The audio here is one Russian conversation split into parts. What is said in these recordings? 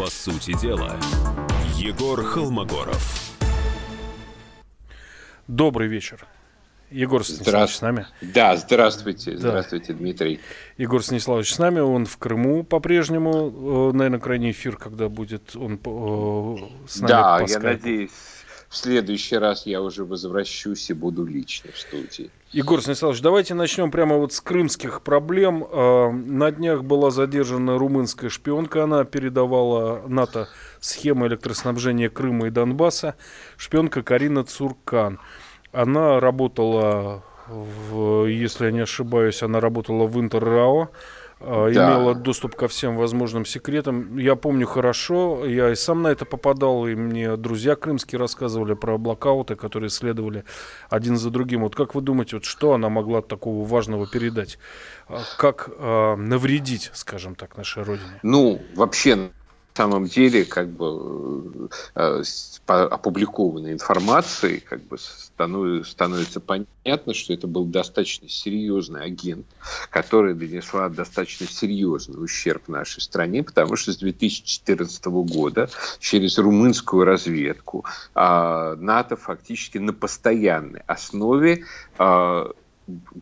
По сути дела, Егор Холмогоров. Добрый вечер. Егор Станиславович с нами. Да, здравствуйте. Да. Здравствуйте, Дмитрий. Егор Станиславович с нами. Он в Крыму по-прежнему. Э, наверное, крайний эфир, когда будет он э, с нами Да, по я скайпу. надеюсь, в следующий раз я уже возвращусь и буду лично в студии. Егор Станиславович, давайте начнем прямо вот с крымских проблем. Э, на днях была задержана румынская шпионка. Она передавала НАТО схемы электроснабжения Крыма и Донбасса. Шпионка Карина Цуркан. Она работала, в, если я не ошибаюсь, она работала в Интеррао, да. имела доступ ко всем возможным секретам. Я помню хорошо, я и сам на это попадал, и мне друзья крымские рассказывали про блокауты, которые следовали один за другим. Вот как вы думаете, вот что она могла такого важного передать? Как э, навредить, скажем так, нашей родине? Ну, вообще самом деле как бы э, по опубликованной информации как бы становится, понятно, что это был достаточно серьезный агент, который донесла достаточно серьезный ущерб нашей стране, потому что с 2014 года через румынскую разведку э, НАТО фактически на постоянной основе э,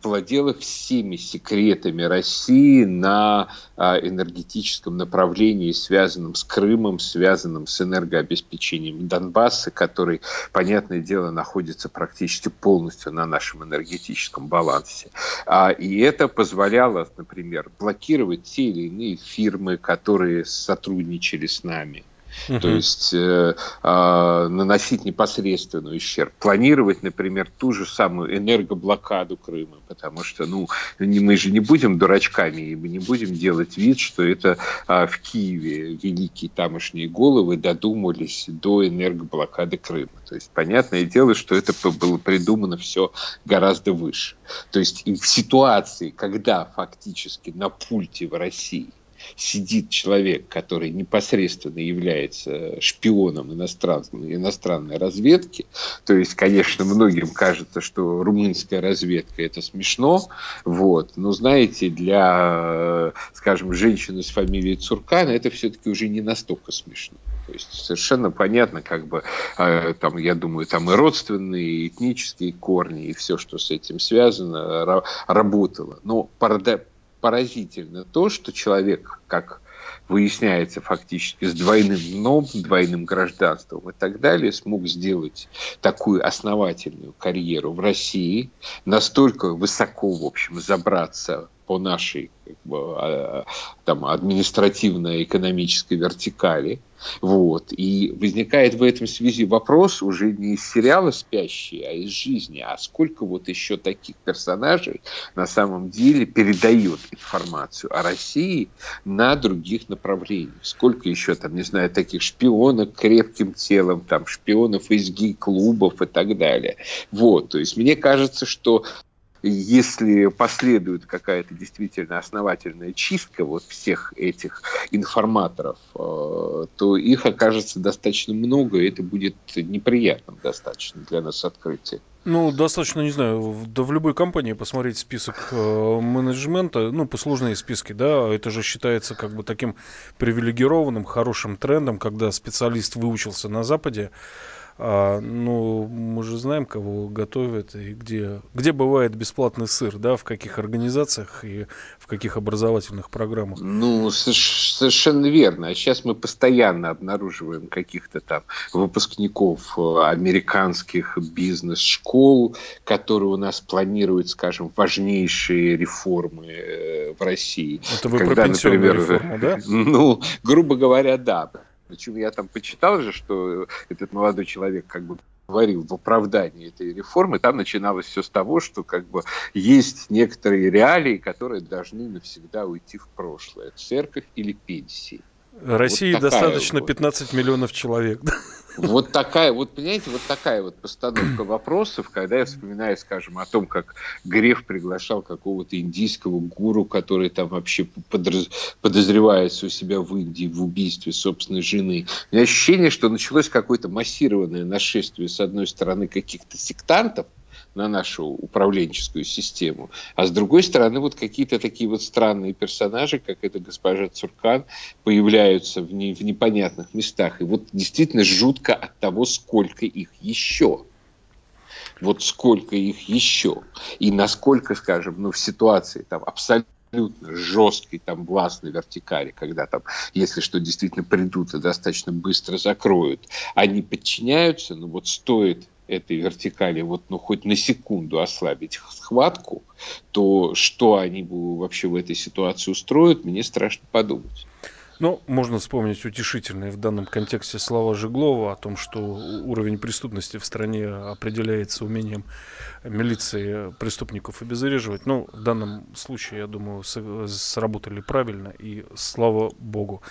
владела всеми секретами России на а, энергетическом направлении, связанном с Крымом, связанном с энергообеспечением Донбасса, который, понятное дело, находится практически полностью на нашем энергетическом балансе. А, и это позволяло, например, блокировать те или иные фирмы, которые сотрудничали с нами Угу. То есть э, э, наносить непосредственный ущерб. Планировать, например, ту же самую энергоблокаду Крыма, потому что ну, мы же не будем дурачками, и мы не будем делать вид, что это э, в Киеве великие тамошние головы додумались до энергоблокады Крыма. То есть понятное дело, что это было придумано все гораздо выше. То есть и в ситуации, когда фактически на пульте в России сидит человек, который непосредственно является шпионом иностранной, иностранной разведки, то есть, конечно, многим кажется, что румынская разведка это смешно, вот, но знаете, для, скажем, женщины с фамилией Цуркана это все-таки уже не настолько смешно. То есть совершенно понятно, как бы, э, там, я думаю, там и родственные, и этнические корни, и все, что с этим связано, работало. Но поразительно то, что человек, как выясняется фактически с двойным дном, двойным гражданством и так далее, смог сделать такую основательную карьеру в России, настолько высоко, в общем, забраться по нашей как бы, а, там, административно-экономической вертикали. Вот. И возникает в этом связи вопрос уже не из сериала «Спящие», а из жизни. А сколько вот еще таких персонажей на самом деле передает информацию о России на других направлениях? Сколько еще там, не знаю, таких шпионок крепким телом, там, шпионов из гей-клубов и так далее. Вот. То есть мне кажется, что если последует какая-то действительно основательная чистка вот всех этих информаторов, э, то их окажется достаточно много, и это будет неприятным достаточно для нас открытие. Ну, достаточно, не знаю, да в любой компании посмотреть список э, менеджмента, ну, послужные списки, да, это же считается как бы таким привилегированным, хорошим трендом, когда специалист выучился на Западе, а, ну, мы же знаем, кого готовят и где, где бывает бесплатный сыр, да, в каких организациях и в каких образовательных программах. Ну, совершенно верно. А сейчас мы постоянно обнаруживаем каких-то там выпускников э, американских бизнес-школ, которые у нас планируют, скажем, важнейшие реформы э, в России. Это вы Когда, про например, реформу, да? Ну, грубо говоря, да. Причем я там почитал же, что этот молодой человек как бы говорил в оправдании этой реформы, там начиналось все с того, что как бы есть некоторые реалии, которые должны навсегда уйти в прошлое. Церковь или пенсии. России вот достаточно вот. 15 миллионов человек. Вот такая, вот понимаете, вот такая вот постановка вопросов, когда я вспоминаю, скажем, о том, как Греф приглашал какого-то индийского гуру, который там вообще подоз... подозревается у себя в Индии в убийстве собственной жены. У меня ощущение, что началось какое-то массированное нашествие, с одной стороны, каких-то сектантов, на нашу управленческую систему. А с другой стороны, вот какие-то такие вот странные персонажи, как эта госпожа Цуркан, появляются в, не, в непонятных местах. И вот действительно жутко от того, сколько их еще. Вот сколько их еще. И насколько, скажем, ну, в ситуации там абсолютно абсолютно жесткой там властной вертикали, когда там, если что, действительно придут и достаточно быстро закроют, они подчиняются, но вот стоит этой вертикали вот ну хоть на секунду ослабить схватку, то что они вообще в этой ситуации устроят, мне страшно подумать. Ну, можно вспомнить утешительные в данном контексте слова Жеглова о том, что уровень преступности в стране определяется умением милиции преступников обезвреживать. Ну, в данном случае, я думаю, сработали правильно, и слава богу.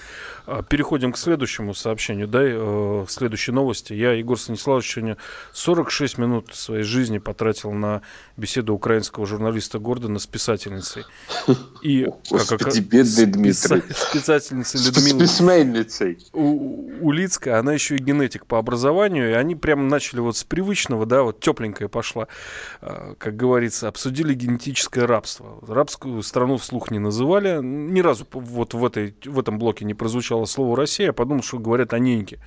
А, переходим к следующему сообщению, да, э, следующей новости. Я, Егор Станиславович, сегодня 46 минут своей жизни потратил на беседу украинского журналиста Гордона с писательницей. И, Господи, как, бедный Дмитрий. Писательницей Людмила Улицкая, она еще и генетик по образованию, и они прямо начали вот с привычного, да, вот тепленькая пошла, а, как говорится, обсудили генетическое рабство. Рабскую страну вслух не называли, ни разу вот в, этой, в этом блоке не прозвучало слово «Россия», я подумал, что говорят о неньке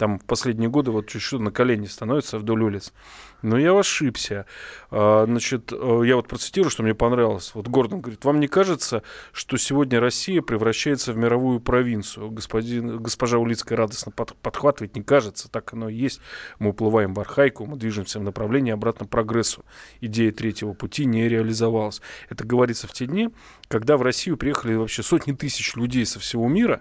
там в последние годы вот чуть-чуть на колени становится вдоль улиц. Но я ошибся. А, значит, э, я вот процитирую, что мне понравилось. Вот Гордон говорит, вам не кажется, что сегодня Россия превращается в мировую провинцию? Господин, госпожа Улицкая радостно под, подхватывает, не кажется, так оно и есть. Мы уплываем в архаику, мы движемся в направлении обратно прогрессу. Идея третьего пути не реализовалась. Это говорится в те дни, когда в Россию приехали вообще сотни тысяч людей со всего мира,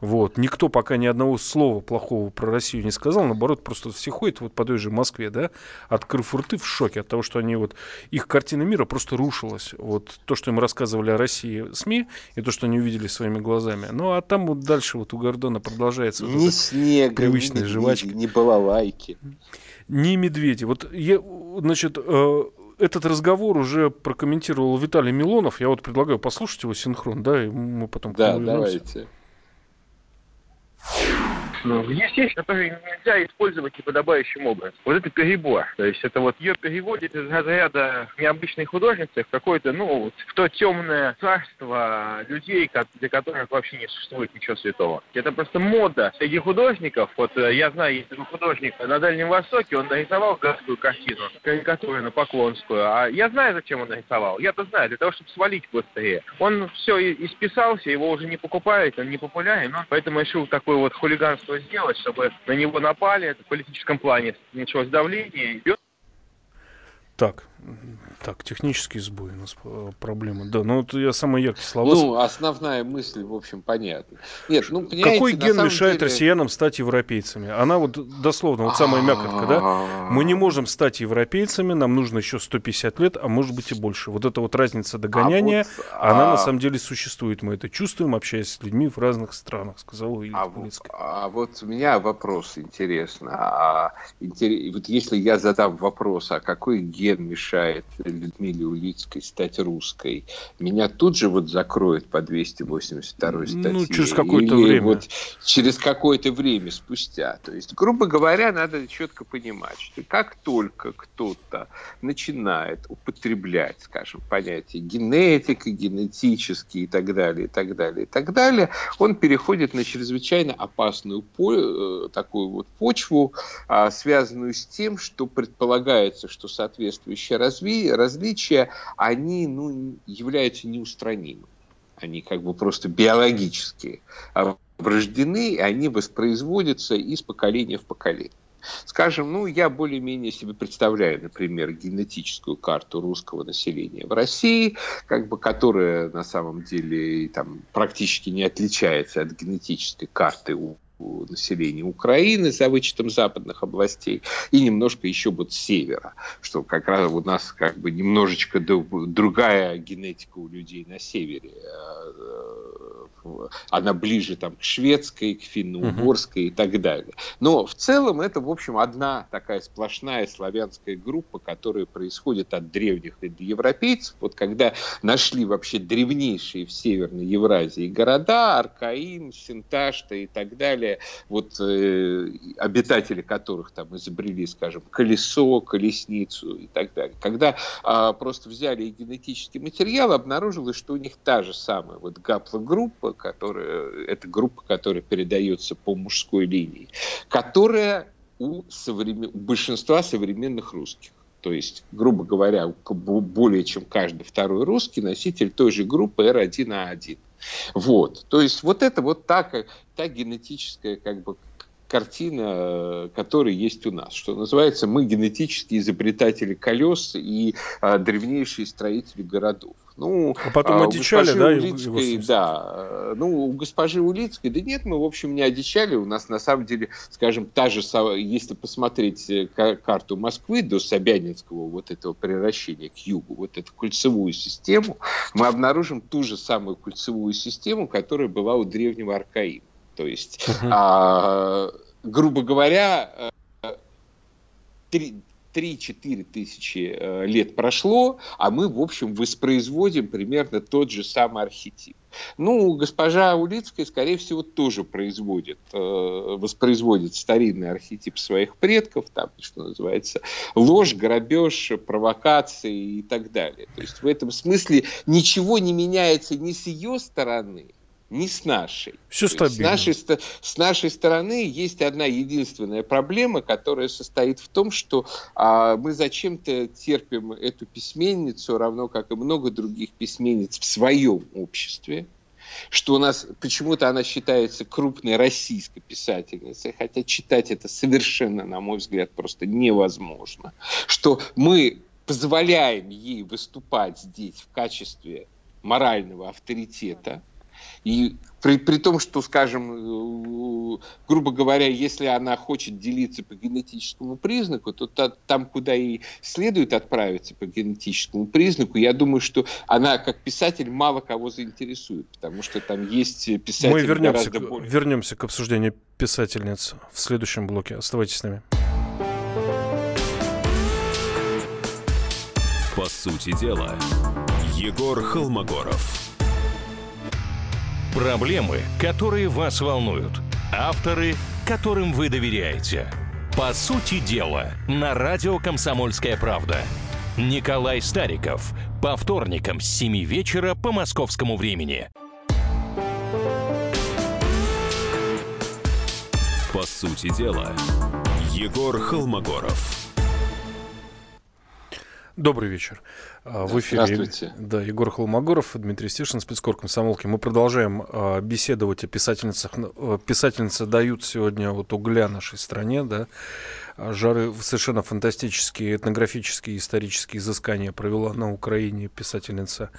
вот, никто пока ни одного слова плохого про Россию не сказал, наоборот, просто все ходят вот по той же Москве, да, открыв рты в шоке от того, что они вот, их картина мира просто рушилась, вот, то, что им рассказывали о России СМИ, и то, что они увидели своими глазами, ну, а там вот дальше вот у Гордона продолжается вот ни снега, привычная ни жвачка. Не балалайки. Не медведи. Вот я, значит, э, этот разговор уже прокомментировал Виталий Милонов. Я вот предлагаю послушать его синхрон, да, и мы потом да, давайте. Ну, вещи, которые нельзя использовать неподобающим образом. Вот это перебор. То есть это вот ее переводит из разряда необычной художницы в какое-то, ну, в то темное царство людей, для которых вообще не существует ничего святого. Это просто мода среди художников. Вот э, я знаю, есть такой художник на Дальнем Востоке, он нарисовал гадскую картину, карикатуру на Поклонскую. А я знаю, зачем он нарисовал. Я-то знаю, для того, чтобы свалить быстрее. Он все исписался, его уже не покупают, он не популярен, поэтому решил такой вот хулиганство что сделать, чтобы на него напали, в политическом плане началось давление. Так, так, технический сбой у нас э, проблема. Да, ну вот я самый яркий слова. Ну, основная мысль, в общем, понятна. Нет, ну, Какой ген мешает деле... россиянам стать европейцами? Она вот дословно, вот самая мякотка, да? Мы не можем стать европейцами, нам нужно еще 150 лет, а может быть и больше. Вот эта вот разница догоняния, а вот, она а... на самом деле существует. Мы это чувствуем, общаясь с людьми в разных странах, сказал Илья а, а вот у меня вопрос интересно. А, интерес... Вот если я задам вопрос, а какой ген мешает Людмиле Улицкой стать русской, меня тут же вот закроют по 282 ну, статье. Ну, через какое-то время. Вот через какое-то время спустя. То есть, грубо говоря, надо четко понимать, что как только кто-то начинает употреблять, скажем, понятие генетика, генетический и так далее, и так далее, и так далее, он переходит на чрезвычайно опасную э, такую вот почву, а, связанную с тем, что предполагается, что соответствующее развитие различия, они ну, являются неустранимыми. Они как бы просто биологически врождены, и они воспроизводятся из поколения в поколение. Скажем, ну, я более-менее себе представляю, например, генетическую карту русского населения в России, как бы, которая на самом деле там, практически не отличается от генетической карты у населения Украины за вычетом западных областей и немножко еще вот севера, что как раз у нас как бы немножечко другая генетика у людей на севере. Э, она ближе там к шведской, к финно-угорской и так далее. Но в целом это, в общем, одна такая сплошная славянская группа, которая происходит от древних европейцев. Вот когда нашли вообще древнейшие в Северной Евразии города, Аркаим, Синташта и так далее, говоря, вот э, обитатели которых там изобрели, скажем, колесо, колесницу и так далее. Когда э, просто взяли генетический материал, обнаружилось, что у них та же самая вот гаплогруппа, которая, это группа, которая передается по мужской линии, которая у, современ... у большинства современных русских. То есть, грубо говоря, более чем каждый второй русский носитель той же группы R1A1. Вот. То есть вот это вот так, та генетическая как бы картина, которая есть у нас. Что называется, мы генетические изобретатели колес и а, древнейшие строители городов. Ну, а потом а, одичали, да? Улицкой, его, да. Ну, у госпожи Улицкой, да нет, мы, в общем, не одичали. У нас, на самом деле, скажем, та же, если посмотреть э, карту Москвы до Собянинского вот этого превращения к югу, вот эту кольцевую систему, мы обнаружим ту же самую кольцевую систему, которая была у древнего Аркаима. То есть, uh-huh. а, грубо говоря, 3, 3-4 тысячи э, лет прошло, а мы, в общем, воспроизводим примерно тот же самый архетип. Ну, госпожа Улицкая, скорее всего, тоже производит, э, воспроизводит старинный архетип своих предков, там, что называется, ложь, грабеж, провокации и так далее. То есть в этом смысле ничего не меняется ни с ее стороны, не с нашей. Все стабильно. С нашей, с нашей стороны есть одна единственная проблема, которая состоит в том, что а, мы зачем-то терпим эту письменницу, равно как и много других письменниц в своем обществе, что у нас почему-то она считается крупной российской писательницей, хотя читать это совершенно, на мой взгляд, просто невозможно. Что мы позволяем ей выступать здесь в качестве морального авторитета, и при, при том, что, скажем, э, грубо говоря, если она хочет делиться по генетическому признаку, то та, там, куда ей следует отправиться по генетическому признаку, я думаю, что она, как писатель, мало кого заинтересует, потому что там есть писатели Мы вернемся, к, более... вернемся к обсуждению писательниц в следующем блоке. Оставайтесь с нами. По сути дела, Егор Холмогоров. Проблемы, которые вас волнуют. Авторы, которым вы доверяете. По сути дела, на радио «Комсомольская правда». Николай Стариков. По вторникам с 7 вечера по московскому времени. По сути дела, Егор Холмогоров. Добрый вечер. А, в эфире Здравствуйте. Да, Егор Холмогоров, Дмитрий Стешин, спецкор комсомолки. Мы продолжаем э, беседовать о писательницах. Э, писательницы дают сегодня вот угля нашей стране, да. А, жары совершенно фантастические этнографические и исторические изыскания провела на Украине писательница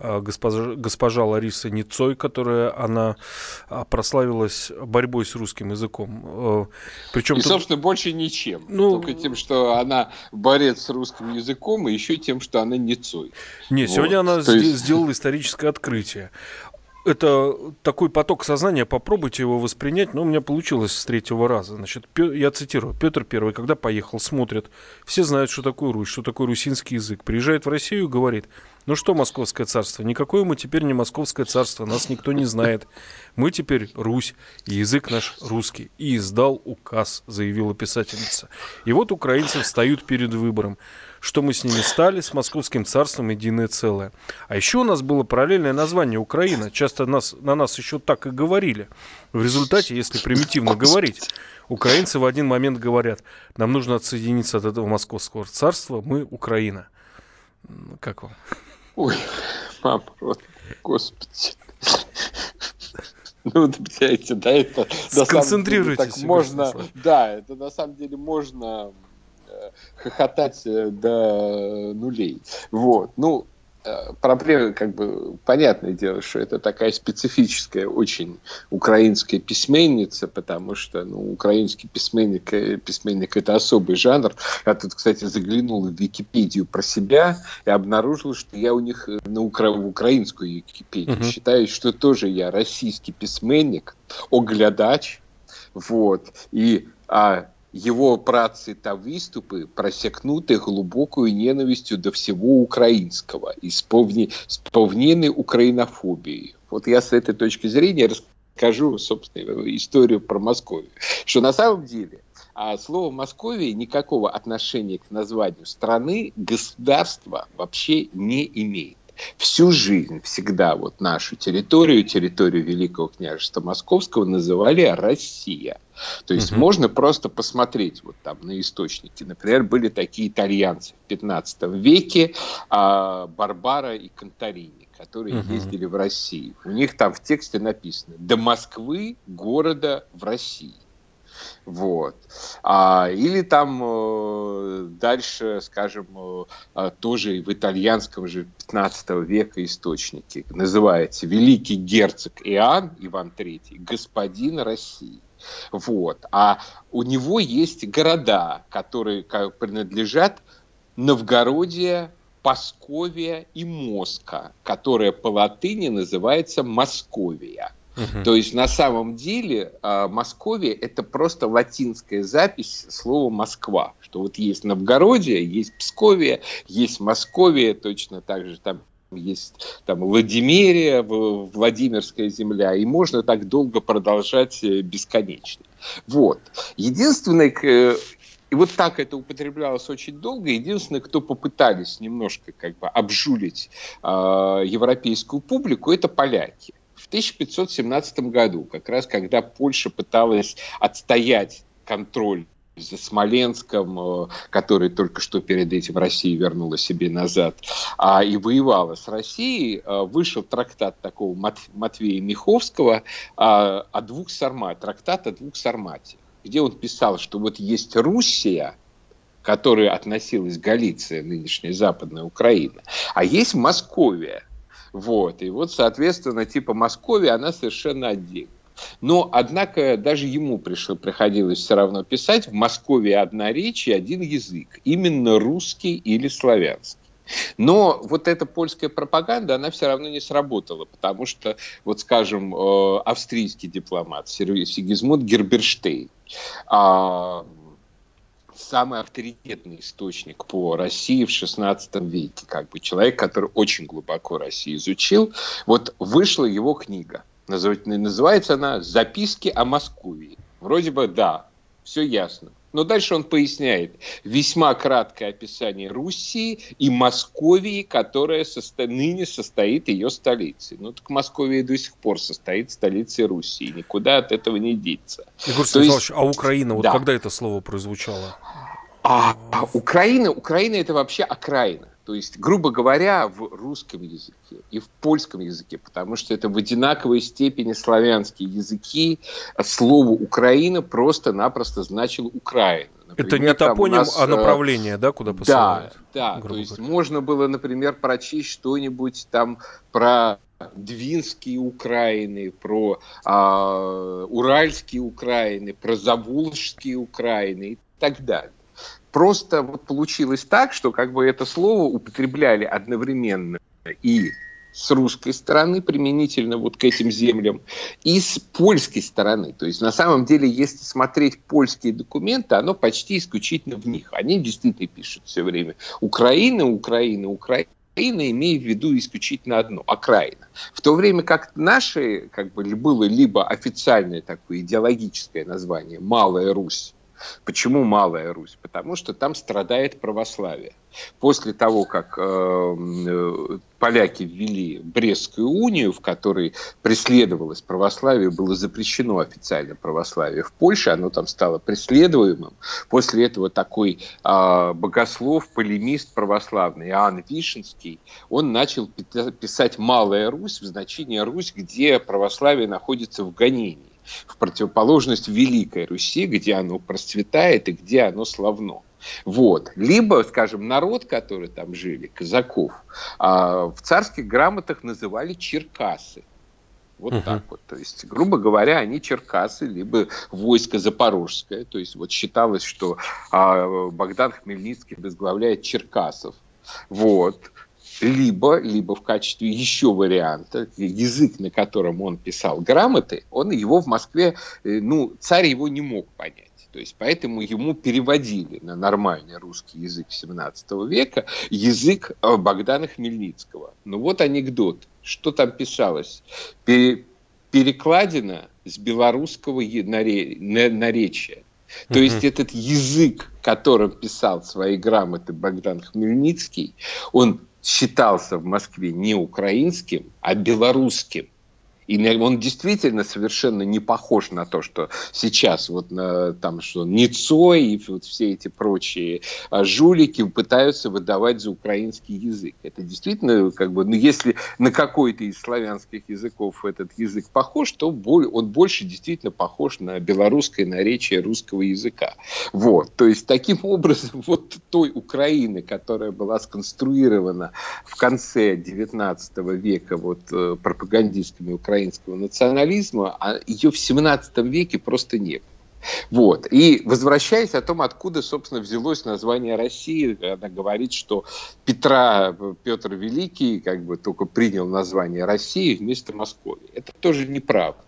госпожа, госпожа Лариса Ницой, которая она прославилась борьбой с русским языком. Причем и, тут... собственно, больше ничем. Ну... Только тем, что она борец с русским языком, и еще тем, что она не Цой. Не, вот. сегодня она есть... сделала историческое открытие это такой поток сознания, попробуйте его воспринять, но у меня получилось с третьего раза. Значит, я цитирую, Петр Первый, когда поехал, смотрит, все знают, что такое Русь, что такое русинский язык, приезжает в Россию и говорит, ну что, Московское царство, никакое мы теперь не Московское царство, нас никто не знает. Мы теперь Русь, и язык наш русский. И издал указ, заявила писательница. И вот украинцы встают перед выбором что мы с ними стали, с Московским царством единое целое. А еще у нас было параллельное название Украина. Часто нас, на нас еще так и говорили. В результате, если примитивно говорить, украинцы в один момент говорят, нам нужно отсоединиться от этого Московского царства, мы Украина. Как вам? Ой, мама, господи. Ну, знаете, да, это... Сконцентрируйтесь. Так можно, да, это на самом деле можно хохотать э, до нулей. Вот. Ну, э, проблема, как бы, понятное дело, что это такая специфическая очень украинская письменница, потому что, ну, украинский письменник, э, письменник – это особый жанр. Я тут, кстати, заглянул в Википедию про себя и обнаружил, что я у них на укра... в украинскую Википедию uh-huh. считаю, что тоже я российский письменник, оглядач, вот, и а, его працы та виступи просякнуты глибокою ненавистю до всего украинского и сповні, сповнены украинофобией. Вот я с этой точки зрения расскажу, собственно, историю про Москву. Что на самом деле а слово Московия никакого отношения к названию страны, государства вообще не имеет всю жизнь всегда вот нашу территорию, территорию Великого княжества Московского называли Россия. То есть угу. можно просто посмотреть вот там на источники. Например, были такие итальянцы в 15 веке, а, Барбара и Конторини которые угу. ездили в Россию. У них там в тексте написано «До Москвы, города в России». Вот. А, или там э, дальше, скажем, э, тоже в итальянском же 15 века источнике называется «Великий герцог Иоанн Иван III, господин России». Вот. А у него есть города, которые принадлежат Новгородия, Пасковия и Моска, которая по латыни называется Московия. То есть на самом деле э, Московия это просто латинская запись слова Москва. Что вот есть Новгородия, есть Псковия, есть Московия, точно так же там есть там Владимирия, Владимирская земля, и можно так долго продолжать э, бесконечно. Вот. Единственное, и вот так это употреблялось очень долго. Единственное, кто попытались немножко как бы обжулить э, европейскую публику, это поляки. В 1517 году, как раз когда Польша пыталась отстоять контроль за Смоленском, э, который только что перед этим Россия вернула себе назад, а, и воевала с Россией, э, вышел трактат такого Матвея Миховского а, о двух сарматах, трактат о двух сарматиях, где он писал, что вот есть Руссия, которая относилась к Галиции, нынешняя Западная Украина, а есть Московия. Вот. И вот, соответственно, типа Московия, она совершенно отдельно. Но, однако, даже ему пришло, приходилось все равно писать, в Москве одна речь и один язык, именно русский или славянский. Но вот эта польская пропаганда, она все равно не сработала, потому что, вот скажем, э, австрийский дипломат Сигизмунд Герберштейн, а, самый авторитетный источник по России в XVI веке, как бы человек, который очень глубоко Россию изучил, вот вышла его книга – Называется она «Записки о Москве». Вроде бы да, все ясно. Но дальше он поясняет весьма краткое описание Руси и Московии, которая состо... ныне состоит ее столицей. Ну так Московия до сих пор состоит столицей Руси. Никуда от этого не деться. Егор Станиславович, есть... а Украина, вот да. когда это слово прозвучало? А, а Украина, Украина это вообще окраина. То есть, грубо говоря, в русском языке и в польском языке, потому что это в одинаковой степени славянские языки, слово «Украина» просто-напросто значило «Украина». Например, это не топоним, нас, а э, направление, да, куда посылают? Да, да. То есть говоря. можно было, например, прочесть что-нибудь там про Двинские Украины, про э, Уральские Украины, про Заволжские Украины и так далее. Просто вот получилось так, что как бы это слово употребляли одновременно и с русской стороны применительно вот к этим землям и с польской стороны. То есть на самом деле, если смотреть польские документы, оно почти исключительно в них. Они действительно пишут все время Украина, Украина, Украина. Украина, имея в виду исключительно одно – окраина. В то время как наши, как бы, было либо официальное такое идеологическое название «Малая Русь», Почему Малая Русь? Потому что там страдает православие. После того, как э, э, поляки ввели Брестскую унию, в которой преследовалось православие, было запрещено официально православие в Польше, оно там стало преследуемым. После этого такой э, богослов, полемист православный Иоанн Вишенский, он начал писать «Малая Русь» в значении «Русь», где православие находится в гонении в противоположность Великой Руси, где оно процветает и где оно славно. Вот. Либо, скажем, народ, который там жили, казаков, а, в царских грамотах называли черкасы. Вот uh-huh. так вот. То есть, грубо говоря, они черкасы, либо войско запорожское. То есть, вот считалось, что а, Богдан Хмельницкий возглавляет черкасов. Вот либо, либо в качестве еще варианта, язык, на котором он писал грамоты, он его в Москве, э, ну, царь его не мог понять. То есть поэтому ему переводили на нормальный русский язык 17 века язык э, Богдана Хмельницкого. Ну вот анекдот. Что там писалось? перекладина с белорусского наречия. То есть этот язык, которым писал свои грамоты Богдан Хмельницкий, он считался в Москве не украинским, а белорусским. И он действительно совершенно не похож на то, что сейчас вот на, там что Ницой и вот все эти прочие а, жулики пытаются выдавать за украинский язык. Это действительно как бы, ну если на какой-то из славянских языков этот язык похож, то он больше действительно похож на белорусское наречие русского языка. Вот, то есть таким образом вот той Украины, которая была сконструирована в конце 19 века вот э, пропагандистами Украины украинского национализма, а ее в 17 веке просто не было. Вот. И возвращаясь о том, откуда, собственно, взялось название России, она говорит, что Петра, Петр Великий как бы только принял название России вместо Москвы. Это тоже неправда.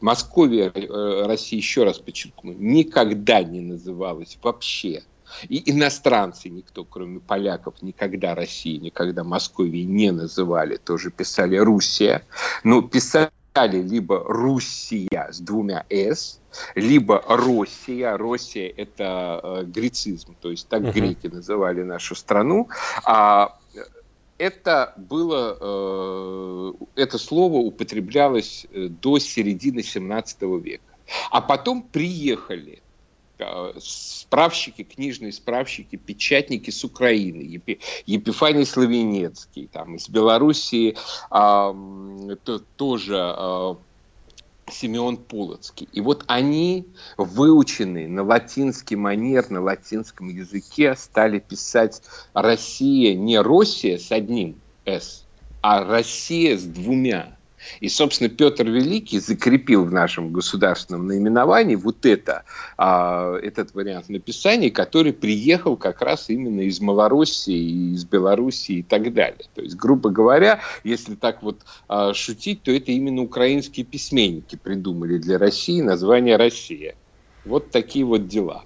Московия, э, Россия, еще раз подчеркну, никогда не называлась вообще и иностранцы, никто, кроме поляков, никогда России, никогда Московии не называли, тоже писали Руссия. Но писали либо Руссия с двумя «с», либо Россия. Россия – это э, грецизм, то есть так uh-huh. греки называли нашу страну. А это было, э, это слово употреблялось э, до середины 17 века. А потом приехали Э, справщики, книжные справщики, печатники с Украины, Епи, Епифаний Славенецкий, там, из Белоруссии а, то, тоже а, Симеон Полоцкий. И вот они, выученные на латинский манер, на латинском языке, стали писать «Россия» не «Россия» с одним «с», а «Россия» с двумя и, собственно, Петр Великий закрепил в нашем государственном наименовании вот это, а, этот вариант написания, который приехал как раз именно из Малороссии, из Белоруссии и так далее. То есть, грубо говоря, если так вот а, шутить, то это именно украинские письменники придумали для России название «Россия». Вот такие вот дела.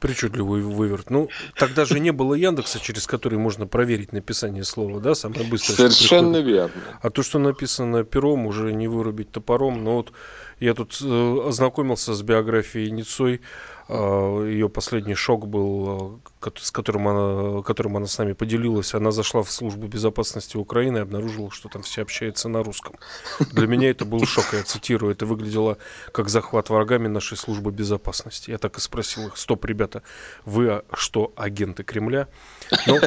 Причудливый выверт. Ну, тогда же не было Яндекса, через который можно проверить написание слова, да, самое быстрое. Совершенно верно. А то, что написано пером, уже не вырубить топором. Но вот я тут э, ознакомился с биографией Ницой. А, ее последний шок был, а, с которым она, которым она с нами поделилась. Она зашла в службу безопасности Украины и обнаружила, что там все общаются на русском. Для меня это был шок, я цитирую. Это выглядело как захват врагами нашей службы безопасности. Я так и спросил их, стоп, ребята, вы а, что, агенты Кремля? Но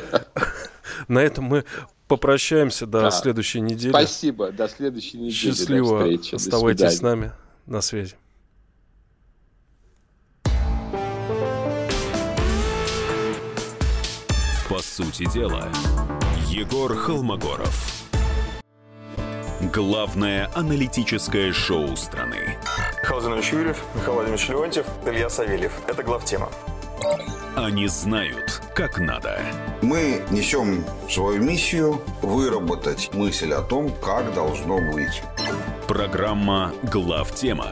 на этом мы попрощаемся до да. следующей недели. Спасибо, до следующей недели. Счастливо, оставайтесь с нами. На связи. Сути дела, Егор Холмогоров. Главное аналитическое шоу страны. Михаил Зинович Юрьев, Михаил Владимирович Леонтьев, Илья Савельев. Это главтема. Они знают, как надо. Мы несем свою миссию выработать мысль о том, как должно быть. Программа «Главтема»